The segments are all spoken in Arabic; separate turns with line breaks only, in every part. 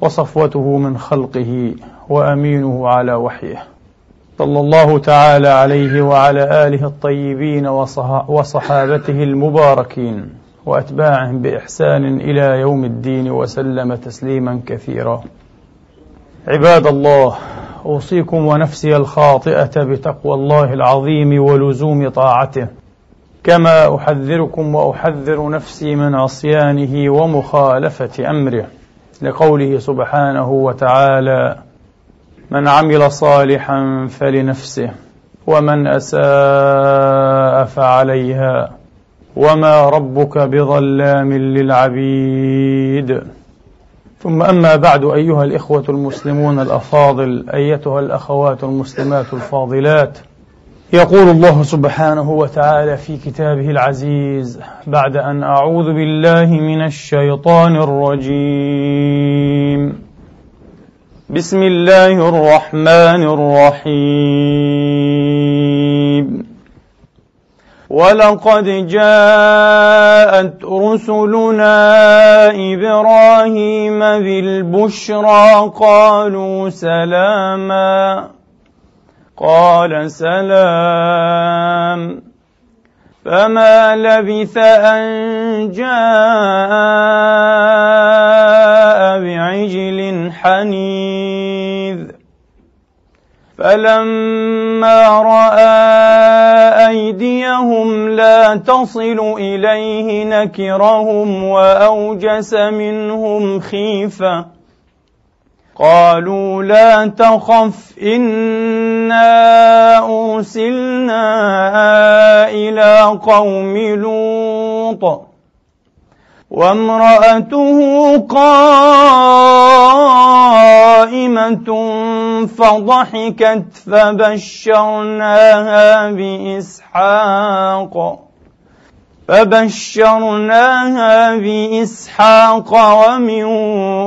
وصفوته من خلقه وأمينه على وحيه. صلى الله تعالى عليه وعلى آله الطيبين وصحابته المباركين وأتباعهم بإحسان إلى يوم الدين وسلم تسليما كثيرا. عباد الله أوصيكم ونفسي الخاطئة بتقوى الله العظيم ولزوم طاعته. كما أحذركم وأحذر نفسي من عصيانه ومخالفة أمره. لقوله سبحانه وتعالى من عمل صالحا فلنفسه ومن أساء فعليها وما ربك بظلام للعبيد. ثم أما بعد أيها الإخوة المسلمون الأفاضل أيتها الأخوات المسلمات الفاضلات يقول الله سبحانه وتعالى في كتابه العزيز بعد أن أعوذ بالله من الشيطان الرجيم. بسم الله الرحمن الرحيم. ولقد جاءت رسلنا إبراهيم بالبشرى قالوا سلاما قال سلام. فما لبث أن جاء بعجل حنيذ. فلما رأى أيديهم لا تصل إليه نكرهم وأوجس منهم خيفة. قالوا لا تخف إنا أرسلنا إلى قوم لوط. وامرأته قائمة فضحكت فبشرناها بإسحاق. فبشرناها بإسحاق ومن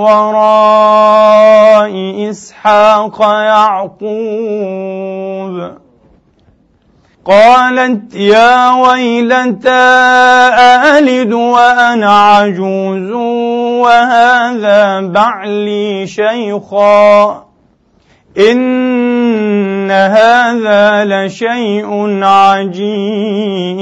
وراء إسحاق يعقوب. قالت يا ويلتى أألد وأنا عجوز وهذا بعلي شيخا. إن هذا لشيء عجيب.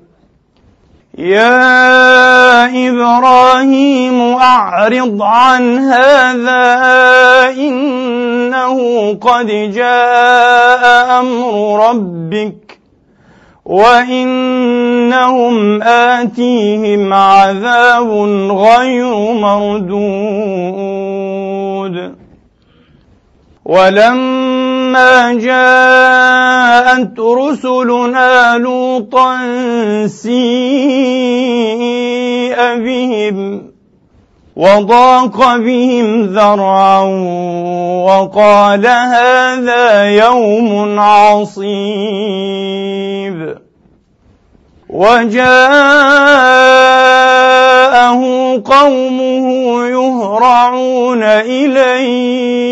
يا إبراهيم أعرض عن هذا إنه قد جاء أمر ربك وإنهم آتيهم عذاب غير مردود. ولما جاءت رسلنا لوطا سيء بهم وضاق بهم ذرعا وقال هذا يوم عصيب وجاءه قومه يهرعون إليه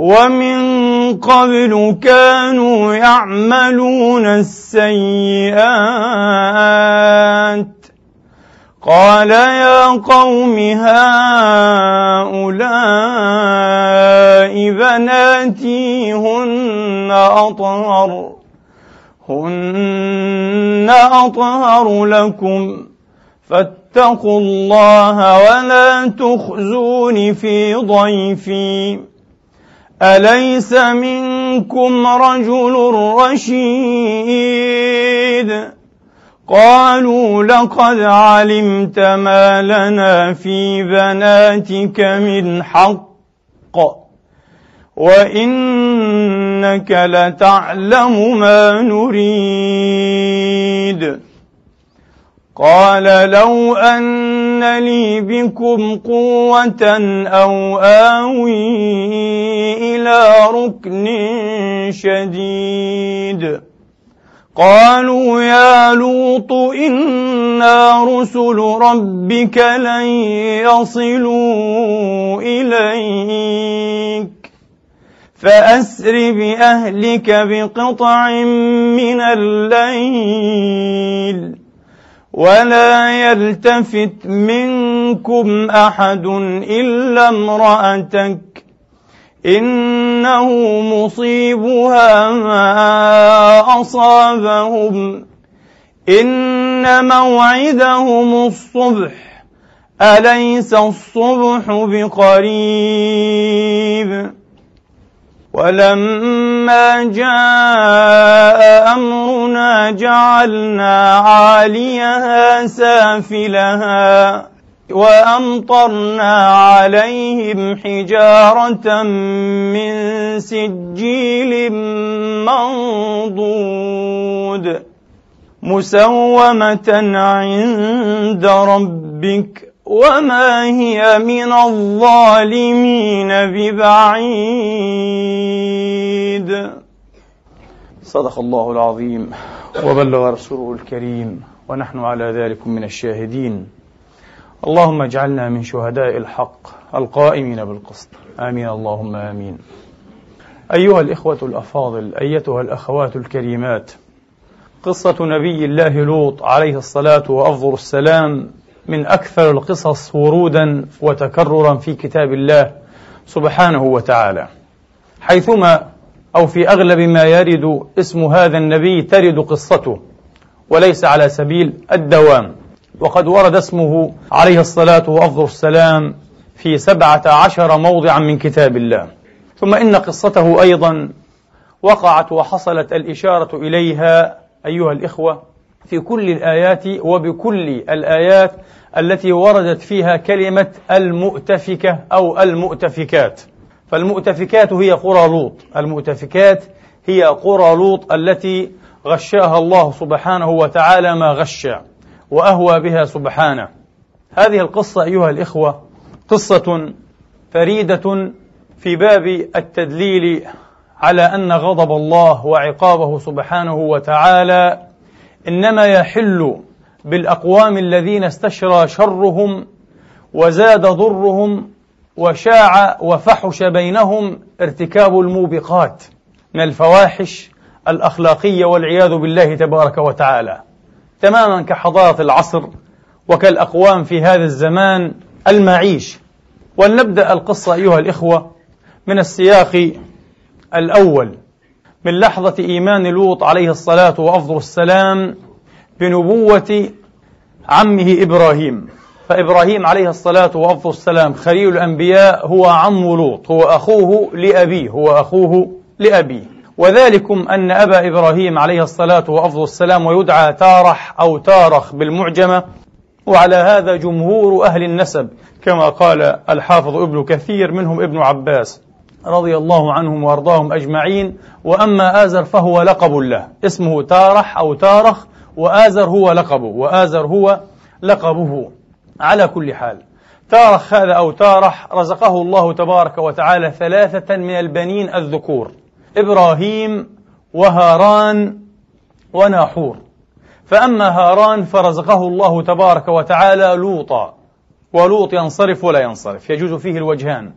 ومن قبل كانوا يعملون السيئات. قال يا قوم هؤلاء بناتي هن أطهر. هن أطهر لكم. فاتقوا الله ولا تخزون في ضيفي. أليس منكم رجل رشيد؟ قالوا لقد علمت ما لنا في بناتك من حق وإنك لتعلم ما نريد. قال لو أن لي بكم قوة أو آوي إلى ركن شديد. قالوا يا لوط إنا رسل ربك لن يصلوا إليك. فأسر بأهلك بقطع من الليل. ولا يلتفت منكم أحد إلا امرأتك إنه مصيبها ما أصابهم. إن موعدهم الصبح أليس الصبح بقريب؟ ولما جاء أمرنا جعلنا عاليها سافلها وأمطرنا عليهم حجارة من سجيل منضود مسومة عند ربك وما هي من الظالمين ببعيد. صدق الله العظيم. وبلغ رسوله الكريم. ونحن على ذلك من الشاهدين. اللهم اجعلنا من شهداء الحق القائمين بالقسط. آمين. اللهم آمين. أيها الإخوة الأفاضل أيتها الأخوات الكريمات قصة نبي الله لوط عليه الصلاة وافضل السلام من أكثر القصص ورودا وتكررا في كتاب الله سبحانه وتعالى. حيثما أو في أغلب ما يرد اسم هذا النبي ترد قصته وليس على سبيل الدوام. وقد ورد اسمه عليه الصلاة وأفضل السلام في سبعة عشر موضعا من كتاب الله. ثم إن قصته أيضا وقعت وحصلت الإشارة إليها أيها الإخوة في كل الآيات وبكل الآيات التي وردت فيها كلمة المؤتفكة أو المؤتفكات. فالمؤتفكات هي قرى لوط. المؤتفكات هي قرى لوط التي غشاها الله سبحانه وتعالى ما غشى وأهوى بها سبحانه. هذه القصة أيها الإخوة قصة فريدة في باب التدليل على أن غضب الله وعقابه سبحانه وتعالى إنما يحل بالأقوام الذين استشرى شرهم وزاد ضرهم وشاع وفحش بينهم ارتكاب الموبقات من الفواحش الأخلاقية والعياذ بالله تبارك وتعالى. تماما كحضارة العصر وكالأقوام في هذا الزمان المعيش. ولنبدأ القصة أيها الإخوة من السياق الأول. من لحظة إيمان لوط عليه الصلاة وأفضل السلام بنبوة عمه إبراهيم. فإبراهيم عليه الصلاة وأفضل السلام خليل الأنبياء هو عم لوط هو أخوه لأبيه هو أخوه لأبيه. وذلكم أن أبا إبراهيم عليه الصلاة وأفضل السلام ويدعى تارح أو تارخ بالمعجمة. وعلى هذا جمهور أهل النسب كما قال الحافظ ابن كثير منهم ابن عباس. رضي الله عنهم وأرضاهم أجمعين وأما آزر فهو لقب له. اسمه تارح أو تارخ وآزر هو لقبه وآزر هو لقبه. على كل حال تارخ هذا أو تارح رزقه الله تبارك وتعالى ثلاثة من البنين الذكور إبراهيم وهاران وناحور. فأما هاران فرزقه الله تبارك وتعالى لوطا ولوط ينصرف ولا ينصرف يجوز فيه الوجهان.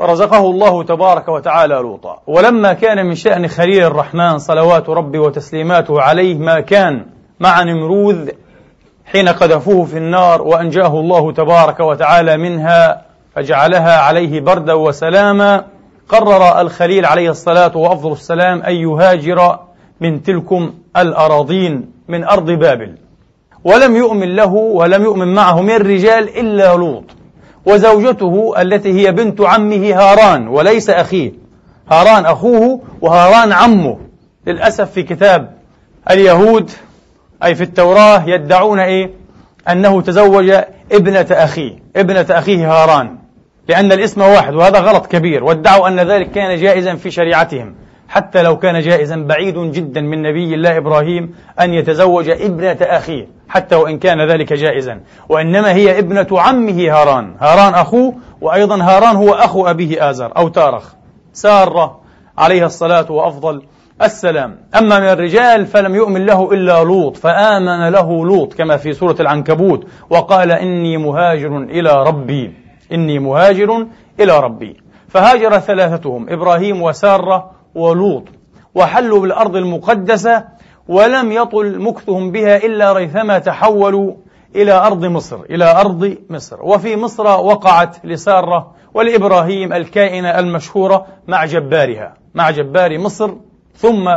رزقه الله تبارك وتعالى لوطا. ولما كان من شأن خليل الرحمن صلوات ربي وتسليماته عليه ما كان مع نمروذ حين قذفوه في النار وأنجاه الله تبارك وتعالى منها فجعلها عليه بردا وسلاما. قرر الخليل عليه الصلاة وأفضل السلام أن يهاجر من تلكم الأراضين من أرض بابل. ولم يؤمن له ولم يؤمن معه من الرجال إلا لوط. وزوجته التي هي بنت عمه هاران وليس أخيه. هاران أخوه وهاران عمه. للأسف في كتاب اليهود أي في التوراة يدعون إيه؟ أنه تزوج ابنة أخيه ابنة أخيه هاران لأن الاسم واحد وهذا غلط كبير وادعوا أن ذلك كان جائزا في شريعتهم. حتى لو كان جائزا بعيد جدا من نبي الله إبراهيم أن يتزوج ابنة أخيه حتى وإن كان ذلك جائزا. وإنما هي ابنة عمه هاران. هاران أخوه وأيضا هاران هو أخو أبيه آزر أو تارخ. سارة عليها الصلاة وأفضل السلام. أما من الرجال فلم يؤمن له إلا لوط فآمن له لوط كما في سورة العنكبوت وقال إني مهاجر إلى ربي. إني مهاجر إلى ربي. فهاجر ثلاثتهم إبراهيم وسارة ولوط وحلوا بالأرض المقدسة ولم يطل مكثهم بها إلا ريثما تحولوا إلى أرض مصر إلى أرض مصر. وفي مصر وقعت لسارة ولإبراهيم الكائنة المشهورة مع جبارها مع جبار مصر. ثم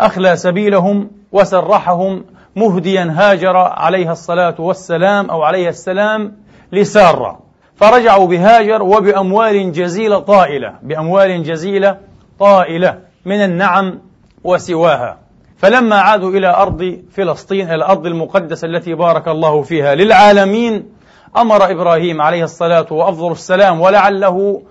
أخلى سبيلهم وسرحهم مهديا هاجر عليها الصلاة والسلام أو عليه السلام لسارة. فرجعوا بهاجر وبأموال جزيلة طائلة بأموال جزيلة طائلة من النعم وسواها. فلما عادوا إلى أرض فلسطين إلى الأرض المقدسة التي بارك الله فيها للعالمين أمر إبراهيم عليه الصلاة وأفضل السلام ولعله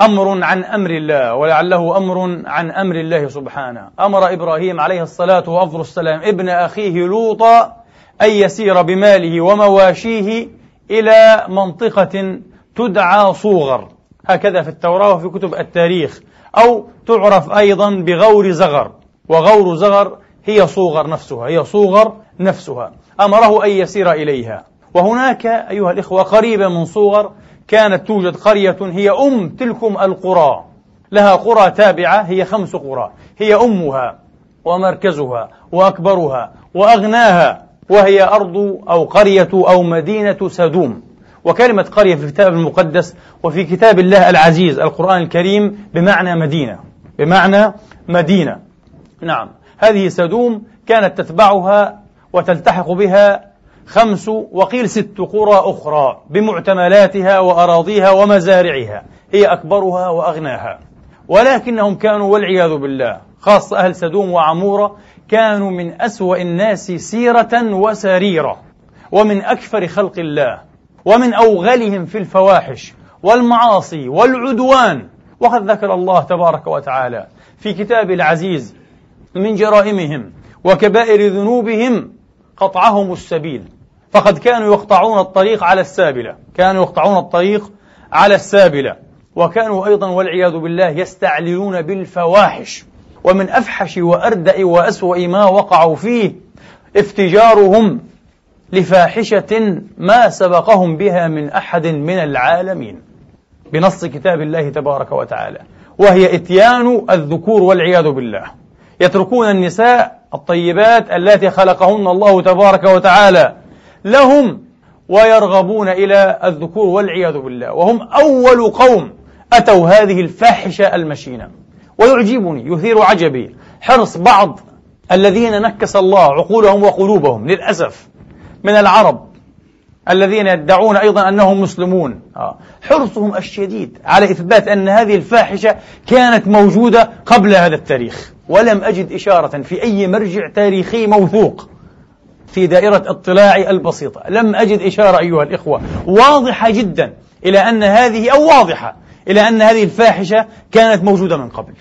أمر عن أمر الله ولعله أمر عن أمر الله سبحانه. أمر إبراهيم عليه الصلاة وأفضل السلام ابن أخيه لوطا أن يسير بماله ومواشيه إلى منطقة تدعى صوغر. هكذا في التوراة وفي كتب التاريخ. أو تعرف أيضا بغور زغر. وغور زغر هي صوغر نفسها هي صوغر نفسها. أمره أن يسير إليها. وهناك أيها الإخوة قريبة من صوغر كانت توجد قرية هي أم تلكم القرى. لها قرى تابعة هي خمس قرى. هي أمها ومركزها وأكبرها وأغناها وهي أرض أو قرية أو مدينة سدوم. وكلمة قرية في الكتاب المقدس وفي كتاب الله العزيز القرآن الكريم بمعنى مدينة. بمعنى مدينة. نعم. هذه سدوم كانت تتبعها وتلتحق بها خمس وقيل ست قرى أخرى بمعتملاتها وأراضيها ومزارعها. هي أكبرها وأغناها. ولكنهم كانوا والعياذ بالله خاصة أهل سدوم وعمورة كانوا من أسوأ الناس سيرة وسريرة ومن أكثر خلق الله. ومن أوغلهم في الفواحش والمعاصي والعدوان. وقد ذكر الله تبارك وتعالى في كتابه العزيز من جرائمهم وكبائر ذنوبهم قطعهم السبيل. فقد كانوا يقطعون الطريق على السابلة. كانوا يقطعون الطريق على السابلة. وكانوا أيضا والعياذ بالله يستعلنون بالفواحش. ومن أفحش وأردأ وأسوأ ما وقعوا فيه افتجارهم لفاحشة ما سبقهم بها من أحد من العالمين. بنص كتاب الله تبارك وتعالى. وهي إتيان الذكور والعياذ بالله. يتركون النساء الطيبات التي خلقهن الله تبارك وتعالى. لهم ويرغبون إلى الذكور والعياذ بالله. وهم أول قوم أتوا هذه الفاحشة المشينة. ويعجبني يثير عجبي حرص بعض الذين نكس الله عقولهم وقلوبهم للأسف. من العرب الذين يدعون أيضا أنهم مسلمون. آه. حرصهم الشديد على إثبات أن هذه الفاحشة كانت موجودة قبل هذا التاريخ. ولم أجد إشارة في أي مرجع تاريخي موثوق في دائرة اطلاعي البسيطة. لم أجد إشارة أيها الإخوة. واضحة جدا إلى أن هذه أو واضحة إلى أن هذه الفاحشة كانت موجودة من قبل.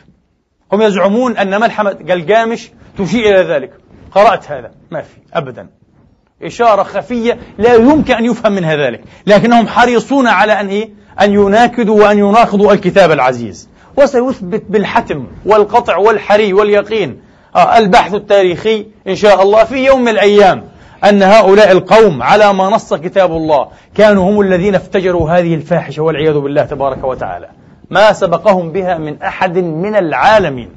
هم يزعمون أن ملحمة قلقامش تشير إلى ذلك. قرأت هذا. ما في. أبدا. إشارة خفية لا يمكن أن يفهم منها ذلك. لكنهم حريصون على أن إيه؟ أن يناكدوا وأن يناقضوا الكتاب العزيز. وسيثبت بالحتم والقطع والحري واليقين. آه البحث التاريخي إن شاء الله في يوم من الأيام أن هؤلاء القوم على ما نص كتاب الله كانوا هم الذين افتجروا هذه الفاحشة والعياذ بالله تبارك وتعالى. ما سبقهم بها من أحد من العالمين.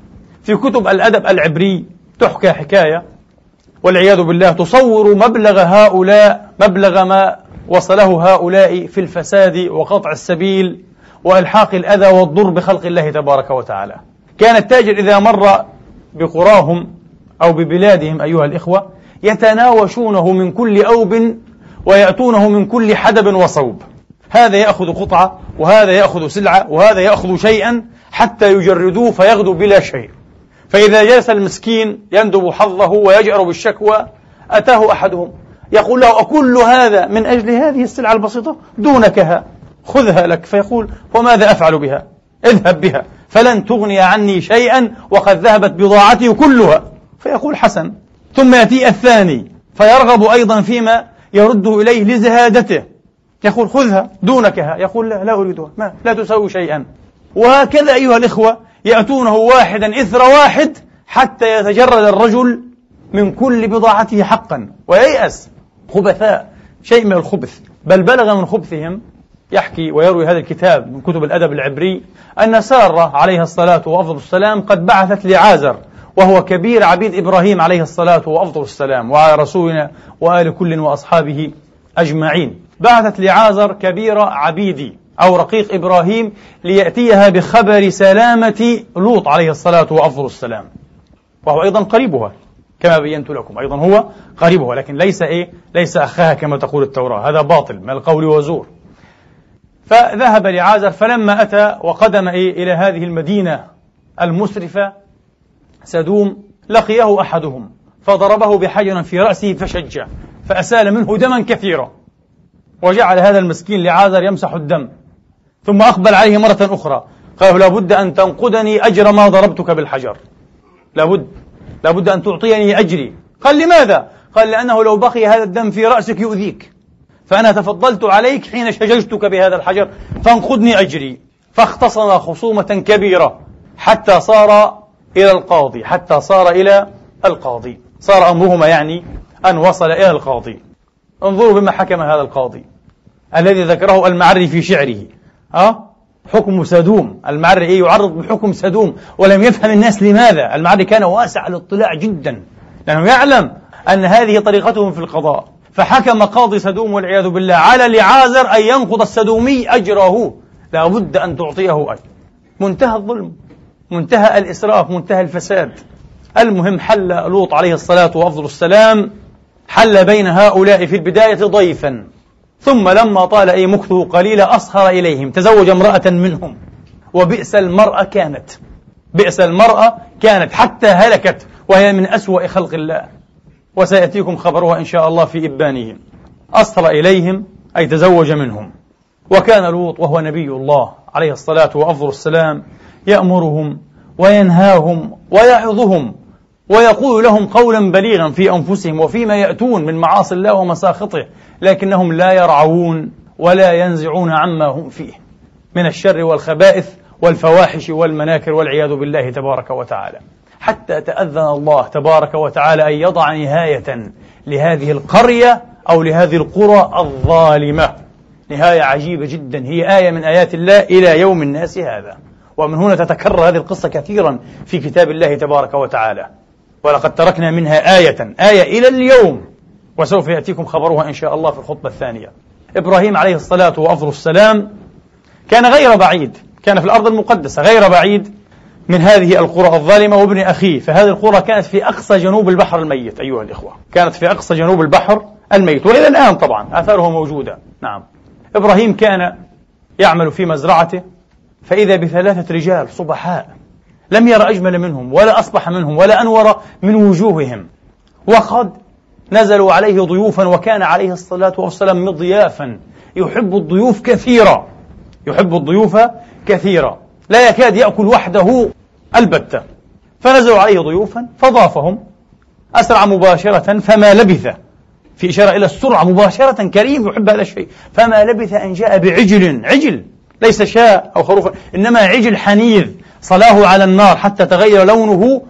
في كتب الأدب العبري تحكى حكاية والعياذ بالله تصور مبلغ هؤلاء مبلغ ما وصله هؤلاء في الفساد وقطع السبيل وإلحاق الأذى والضر بخلق الله تبارك وتعالى. كان التاجر إذا مر بقراهم أو ببلادهم أيها الإخوة يتناوشونه من كل أوب ويأتونه من كل حدب وصوب. هذا يأخذ قطعة وهذا يأخذ سلعة وهذا يأخذ شيئا حتى يجردوه فيغدو بلا شيء. فإذا جلس المسكين يندب حظه ويجأر بالشكوى أتاه أحدهم. يقول له أكل هذا من أجل هذه السلعة البسيطة؟ دونكها. خذها لك. فيقول وماذا أفعل بها؟ اذهب بها. فلن تغني عني شيئا وقد ذهبت بضاعتي كلها. فيقول حسن ثم يأتي الثاني. فيرغب أيضا فيما يرده إليه لزهادته. يقول خذها. دونكها. يقول لا لا أريدها. ما لا تساوي شيئا. وهكذا أيها الإخوة يأتونه واحدا إثر واحد حتى يتجرد الرجل من كل بضاعته حقا وييأس خبثاء شيء من الخبث. بل بلغ من خبثهم يحكي ويروي هذا الكتاب من كتب الأدب العبري أن سارة عليها الصلاة وأفضل السلام قد بعثت لعازر وهو كبير عبيد إبراهيم عليه الصلاة وأفضل السلام وعلى رسولنا وآل كل وأصحابه أجمعين. بعثت لعازر كبير عبيدي. أو رقيق إبراهيم ليأتيها بخبر سلامة لوط عليه الصلاة وأفضل السلام. وهو أيضا قريبها كما بينت لكم. أيضا هو قريبها لكن ليس إيه؟ ليس أخاها كما تقول التوراة. هذا باطل من القول وزور. فذهب لعازر فلما أتى وقدم إيه؟ إلى هذه المدينة المسرفة سدوم لقيه أحدهم فضربه بحجر في رأسه فشجه فأسال منه دما كثيرا. وجعل هذا المسكين لعازر يمسح الدم. ثم أقبل عليه مرة أخرى. قال لابد أن تنقدني أجر ما ضربتك بالحجر. لابد لابد أن تعطيني أجري. قال لماذا؟ قال لأنه لو بقي هذا الدم في رأسك يؤذيك. فأنا تفضلت عليك حين شججتك بهذا الحجر فانقدني أجري. فاختصم خصومة كبيرة حتى صار إلى القاضي حتى صار إلى القاضي. صار أمرهما يعني أن وصل إلى القاضي. انظروا بما حكم هذا القاضي الذي ذكره المعري في شعره. أه؟ حكم سدوم. المعري إيه؟ يعرض بحكم سدوم. ولم يفهم الناس لماذا. المعري كان واسع الاطلاع جدا. لأنه يعلم أن هذه طريقتهم في القضاء. فحكم قاضي سدوم والعياذ بالله على لعازر أن ينقض السدومي أجره. لا بد أن تعطيه أجر. منتهى الظلم. منتهى الإسراف. منتهى الفساد. المهم حل لوط عليه الصلاة وأفضل السلام حل بين هؤلاء في البداية ضيفا. ثم لما طال أي مكثه قليلا أصهر إليهم. تزوج امرأة منهم. وبئس المرأة كانت. بئس المرأة كانت. حتى هلكت. وهي من أسوأ خلق الله. وسيأتيكم خبرها إن شاء الله في إبانهم. أصهر إليهم. أي تزوج منهم. وكان لوط وهو نبي الله عليه الصلاة وأفضل السلام يأمرهم وينهاهم ويعظهم. ويقول لهم قولا بليغا في أنفسهم وفيما يأتون من معاصي الله ومساخطه لكنهم لا يرعون ولا ينزعون عما هم فيه من الشر والخبائث والفواحش والمناكر والعياذ بالله تبارك وتعالى. حتى تأذن الله تبارك وتعالى أن يضع نهاية لهذه القرية أو لهذه القرى الظالمة. نهاية عجيبة جدا. هي آية من آيات الله إلى يوم الناس هذا. ومن هنا تتكرر هذه القصة كثيرا في كتاب الله تبارك وتعالى. ولقد تركنا منها آية آية إلى اليوم وسوف يأتيكم خبرها إن شاء الله في الخطبة الثانية. إبراهيم عليه الصلاة وأفضل السلام كان غير بعيد كان في الأرض المقدسة غير بعيد من هذه القرى الظالمة وابن أخيه. فهذه القرى كانت في أقصى جنوب البحر الميت أيها الإخوة. كانت في أقصى جنوب البحر الميت وإلى الآن طبعا آثاره موجودة. نعم. إبراهيم كان يعمل في مزرعته فإذا بثلاثة رجال صبحاء لم ير أجمل منهم ولا أصبح منهم ولا أنور من وجوههم. وقد نزلوا عليه ضيوفا وكان عليه الصلاة والسلام مضيافا. يحب الضيوف كثيرا. يحب الضيوف كثيرا. لا يكاد يأكل وحده البتة. فنزلوا عليه ضيوفا فضافهم أسرع مباشرة فما لبث. في إشارة إلى السرعة مباشرة كريم يحب هذا الشيء. فما لبث أن جاء بعجل. عجل. ليس شاء أو خروف. إنما عجل حنيذ. صلاه على النار حتى تغير لونه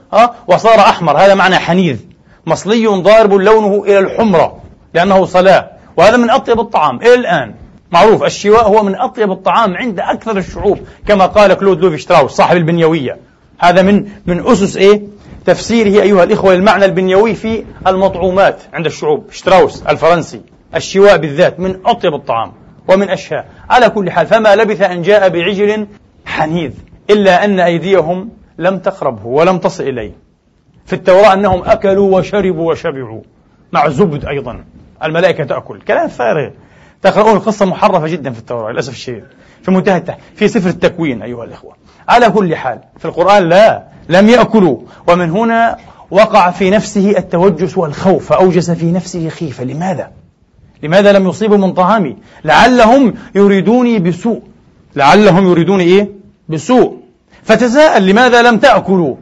وصار أحمر. هذا معنى حنيذ. مصلي ضارب لونه إلى الحمرة لأنه صلاة. وهذا من أطيب الطعام إلى الآن. معروف الشواء هو من أطيب الطعام عند أكثر الشعوب كما قال كلود لوفي شتراوس صاحب البنيوية. هذا من من أسس إيه؟ تفسيره أيها الإخوة المعنى البنيوي في المطعومات عند الشعوب. شتراوس الفرنسي. الشواء بالذات من أطيب الطعام ومن أشهى. على كل حال فما لبث أن جاء بعجل حنيذ. إلا أن أيديهم لم تقربه ولم تصل إليه. في التوراة أنهم أكلوا وشربوا وشبعوا مع زبد أيضا. الملائكة تأكل. كلام فارغ. تقرؤون القصة محرفة جدا في التوراة للأسف الشديد. في منتهى التح... في سفر التكوين أيها الإخوة. على كل حال في القرآن لا لم يأكلوا. ومن هنا وقع في نفسه التوجس والخوف فأوجس في نفسه خيفة. لماذا؟ لماذا لم يصيبوا من طعامي؟ لعلهم يريدوني بسوء. لعلهم يريدوني إيه؟ بسوء فتساءل لماذا لم تأكلوا؟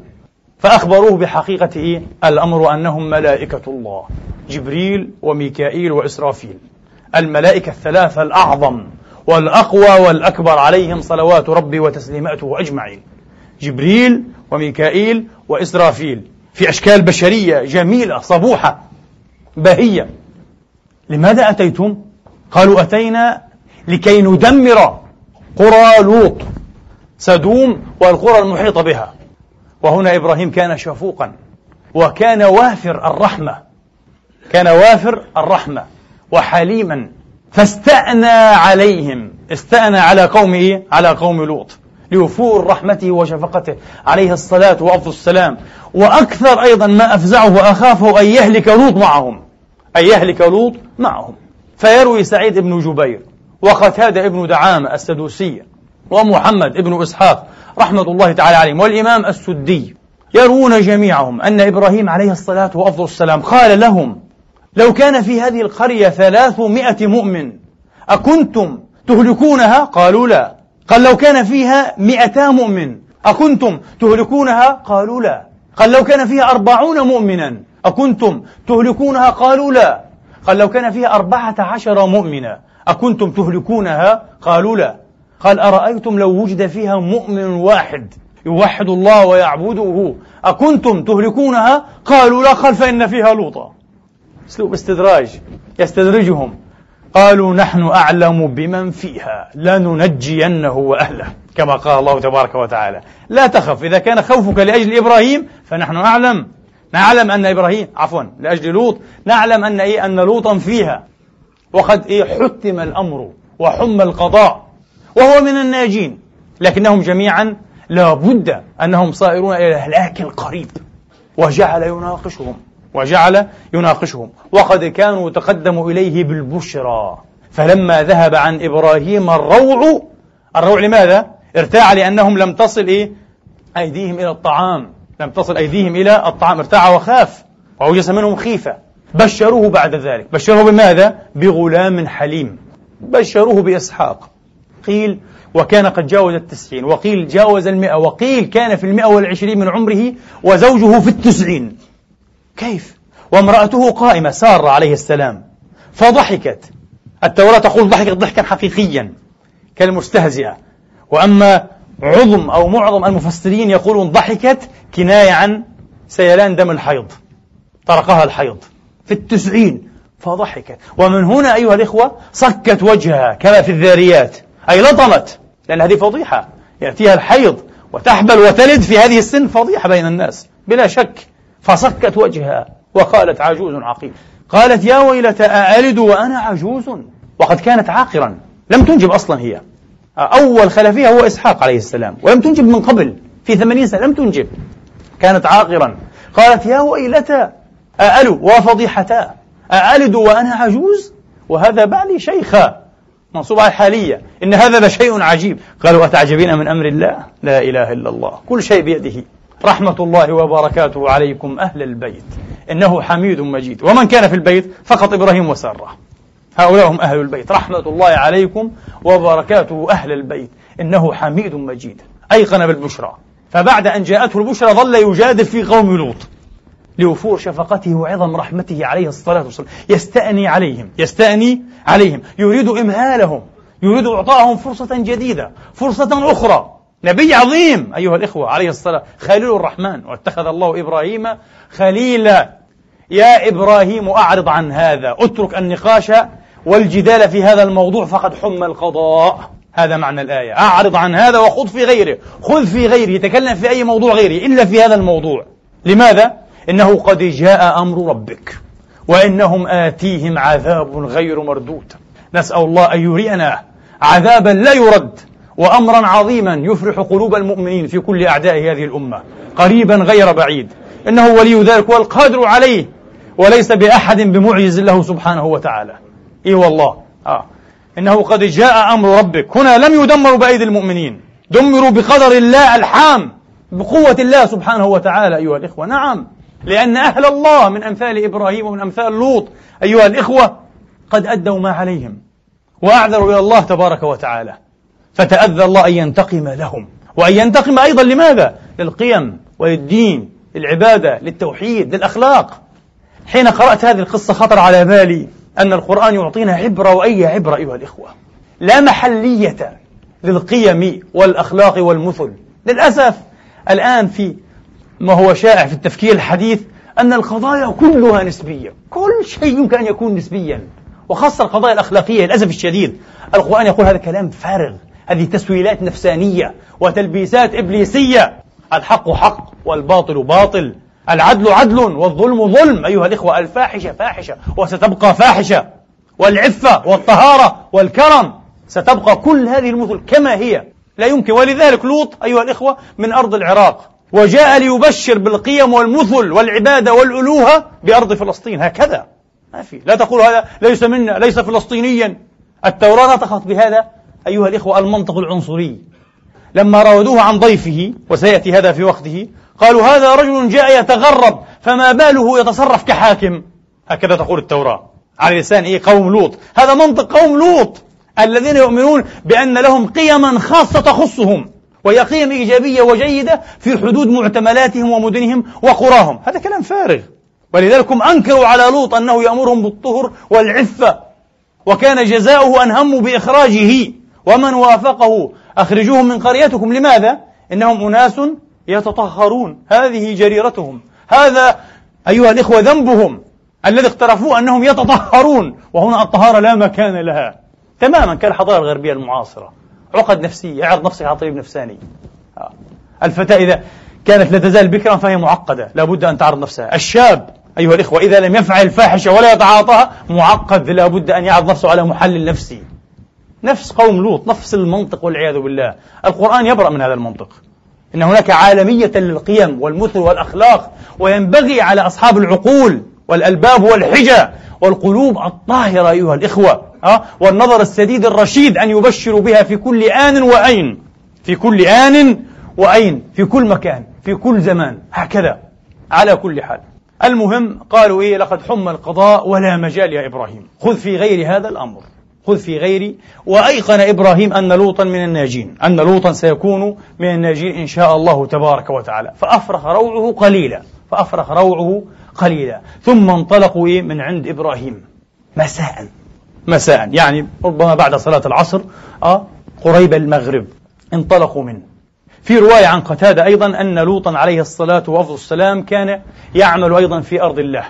فأخبروه بحقيقة إيه؟ الأمر أنهم ملائكة الله جبريل وميكائيل وإسرافيل الملائكة الثلاثة الأعظم والأقوى والأكبر عليهم صلوات ربي وتسليماته أجمعين جبريل وميكائيل وإسرافيل في أشكال بشرية جميلة صبوحة بهية لماذا أتيتم؟ قالوا أتينا لكي ندمر قرى لوط سدوم والقرى المحيطة بها. وهنا إبراهيم كان شفوقا وكان وافر الرحمة كان وافر الرحمة وحليما. فاستأنى عليهم استأنى على قوم إيه؟ على قوم لوط لوفور رحمته وشفقته عليه الصلاة وأفضل السلام. وأكثر أيضا ما أفزعه وأخافه أن يهلك لوط معهم أن يهلك لوط معهم. فيروي سعيد بن جبير وقتادة ابن دعامة السدوسي ومحمد ابن إسحاق رحمة الله تعالى عليهم والإمام السدي يرون جميعهم أن إبراهيم عليه الصلاة وأفضل السلام قال لهم لو كان في هذه القرية ثلاثمائة مؤمن أكنتم تهلكونها؟ قالوا لا قال لو كان فيها مئتا مؤمن أكنتم تهلكونها؟ قالوا لا قال لو كان فيها أربعون مؤمنا أكنتم تهلكونها؟ قالوا لا قال لو كان فيها أربعة عشر مؤمنا أكنتم تهلكونها؟ قالوا لا قال أرأيتم لو وجد فيها مؤمن واحد يوحد الله ويعبده أكنتم تهلكونها؟ قالوا لا قال فإن فيها لوطا. أسلوب استدراج يستدرجهم. قالوا نحن أعلم بمن فيها لننجينه وأهله كما قال الله تبارك وتعالى. لا تخف إذا كان خوفك لأجل إبراهيم فنحن أعلم. نعلم أن إبراهيم عفوا لأجل لوط. نعلم أن إيه أن لوطا فيها. وقد إيه حتم الأمر وحم القضاء. وهو من الناجين. لكنهم جميعا لا بد أنهم صائرون إلى الهلاك القريب. وجعل يناقشهم. وجعل يناقشهم. وقد كانوا تقدموا إليه بالبشرى. فلما ذهب عن إبراهيم الروع الروع لماذا؟ ارتاع لأنهم لم تصل إيه؟ أيديهم إلى الطعام. لم تصل أيديهم إلى الطعام. ارتاع وخاف. وأوجس منهم خيفة. بشروه بعد ذلك. بشروه بماذا؟ بغلام حليم. بشروه بإسحاق. قيل وكان قد جاوز التسعين. وقيل جاوز المئة. وقيل كان في المئة والعشرين من عمره وزوجه في التسعين. كيف؟ وامرأته قائمة سارة عليه السلام. فضحكت. التوراة تقول ضحكت ضحكا حقيقيا كالمستهزئة. وأما عظم أو معظم المفسرين يقولون ضحكت كناية عن سيلان دم الحيض. طرقها الحيض. في التسعين. فضحكت. ومن هنا أيها الإخوة صكت وجهها كما في الذاريات. أي لطمت لأن هذه فضيحة. يأتيها الحيض وتحبل وتلد في هذه السن فضيحة بين الناس بلا شك. فصكت وجهها وقالت عجوز عقيم. قالت يا ويلتى أألد وأنا عجوز؟ وقد كانت عاقرا. لم تنجب أصلا هي. أول خلفها هو إسحاق عليه السلام ولم تنجب من قبل. في ثمانين سنة لم تنجب. كانت عاقرا. قالت يا ويلتى أألو وفضيحتا أألد وأنا عجوز؟ وهذا بعلي شيخا. منصوب على الحالية إن هذا لشيء عجيب. قالوا أتعجبين من أمر الله؟ لا إله إلا الله. كل شيء بيده. رحمة الله وبركاته عليكم أهل البيت. إنه حميد مجيد. ومن كان في البيت فقط إبراهيم وسارة هؤلاء هم أهل البيت. رحمة الله عليكم وبركاته أهل البيت. إنه حميد مجيد. أيقن بالبشرى. فبعد أن جاءته البشرى ظل يجادل في قوم لوط. لوفور شفقته وعظم رحمته عليه الصلاة والسلام. يستأني عليهم يستأني عليهم. يريد إمهالهم يريد إعطائهم فرصة جديدة فرصة أخرى. نبي عظيم أيها الإخوة عليه الصلاة. خليل الرحمن واتخذ الله إبراهيم خليلا. يا إبراهيم أعرض عن هذا اترك النقاش والجدال في هذا الموضوع فقد حم القضاء. هذا معنى الآية. أعرض عن هذا وخذ في غيره. خذ في غيره تكلم في أي موضوع غيره إلا في هذا الموضوع. لماذا؟ إنه قد جاء أمر ربك وإنهم آتيهم عذاب غير مردود. نسأل الله أن يرينا عذابا لا يرد وأمرا عظيما يفرح قلوب المؤمنين في كل أعداء هذه الأمة قريبا غير بعيد. إنه ولي ذلك والقادر عليه وليس بأحد بمعجز له سبحانه وتعالى. إي والله. آه. إنه قد جاء أمر ربك. هنا لم يدمروا بأيدي المؤمنين دمروا بقدر الله الحام بقوة الله سبحانه وتعالى أيها الإخوة. نعم. لأن أهل الله من أمثال إبراهيم ومن أمثال لوط أيها الإخوة قد أدوا ما عليهم وأعذروا إلى الله تبارك وتعالى. فتأذى الله أن ينتقم لهم. وأن ينتقم أيضا لماذا؟ للقيم وللدين للعبادة للتوحيد للأخلاق. حين قرأت هذه القصة خطر على بالي أن القرآن يعطينا عبرة وأي عبرة أيها الإخوة؟ لا محلية للقيم والأخلاق والمثل. للأسف الآن في ما هو شائع في التفكير الحديث أن القضايا كلها نسبية. كل شيء يمكن أن يكون نسبيا. وخاصة القضايا الأخلاقية للأسف الشديد. القرآن يقول هذا كلام فارغ. هذه تسويلات نفسانية وتلبيسات إبليسية. الحق حق والباطل باطل. العدل عدل والظلم ظلم. أيها الإخوة الفاحشة فاحشة وستبقى فاحشة. والعفة والطهارة والكرم ستبقى كل هذه المثل كما هي. لا يمكن. ولذلك لوط أيها الإخوة من أرض العراق. وجاء ليبشر بالقيم والمثل والعبادة والألوهة بأرض فلسطين. هكذا. ما في. لا تقول هذا ليس منا ليس فلسطينيا. التوراة نطقت بهذا. أيها الإخوة المنطق العنصري. لما راودوه عن ضيفه وسيأتي هذا في وقته قالوا هذا رجل جاء يتغرب فما باله يتصرف كحاكم. هكذا تقول التوراة. على لسان إيه؟ قوم لوط. هذا منطق قوم لوط. الذين يؤمنون بأن لهم قيما خاصة تخصهم. وهي قيم إيجابية وجيدة في حدود معتملاتهم ومدنهم وقراهم. هذا كلام فارغ. ولذلك أنكروا على لوط أنه يأمرهم بالطهر والعفة وكان جزاؤه أن هموا بإخراجه. ومن وافقه أخرجوهم من قريتكم. لماذا؟ إنهم أناس يتطهرون. هذه جريرتهم. هذا أيها الإخوة ذنبهم الذي اقترفوه أنهم يتطهرون. وهنا الطهارة لا مكان لها. تماما كالحضارة الغربية المعاصرة. عقد نفسية يعرض نفسه على طبيب نفساني. آه. الفتاة إذا كانت لا تزال بكرا فهي معقدة لابد أن تعرض نفسها. الشاب أيها الإخوة إذا لم يفعل الفاحشة ولا يتعاطاها معقد لابد أن يعرض نفسه على محلل نفسي. نفس قوم لوط نفس المنطق والعياذ بالله. القرآن يبرأ من هذا المنطق. إن هناك عالمية للقيم والمثل والأخلاق وينبغي على أصحاب العقول والألباب والحجة والقلوب الطاهرة أيها الإخوة أه؟ والنظر السديد الرشيد أن يبشروا بها في كل آن وأين في كل آن وأين في كل مكان. في كل زمان. هكذا. على كل حال. المهم قالوا إيه لقد حم القضاء ولا مجال يا إبراهيم. خذ في غير هذا الأمر. خذ في غيري وأيقن إبراهيم أن لوطا من الناجين. أن لوطا سيكون من الناجين إن شاء الله تبارك وتعالى. فأفرخ روعه قليلا. فأفرخ روعه قليلا. ثم انطلقوا إيه من عند إبراهيم. مساء. مساء. يعني ربما بعد صلاة العصر أه قريب المغرب انطلقوا منه. في رواية عن قتادة أيضا أن لوطا عليه الصلاة والسلام كان يعمل أيضا في أرض الله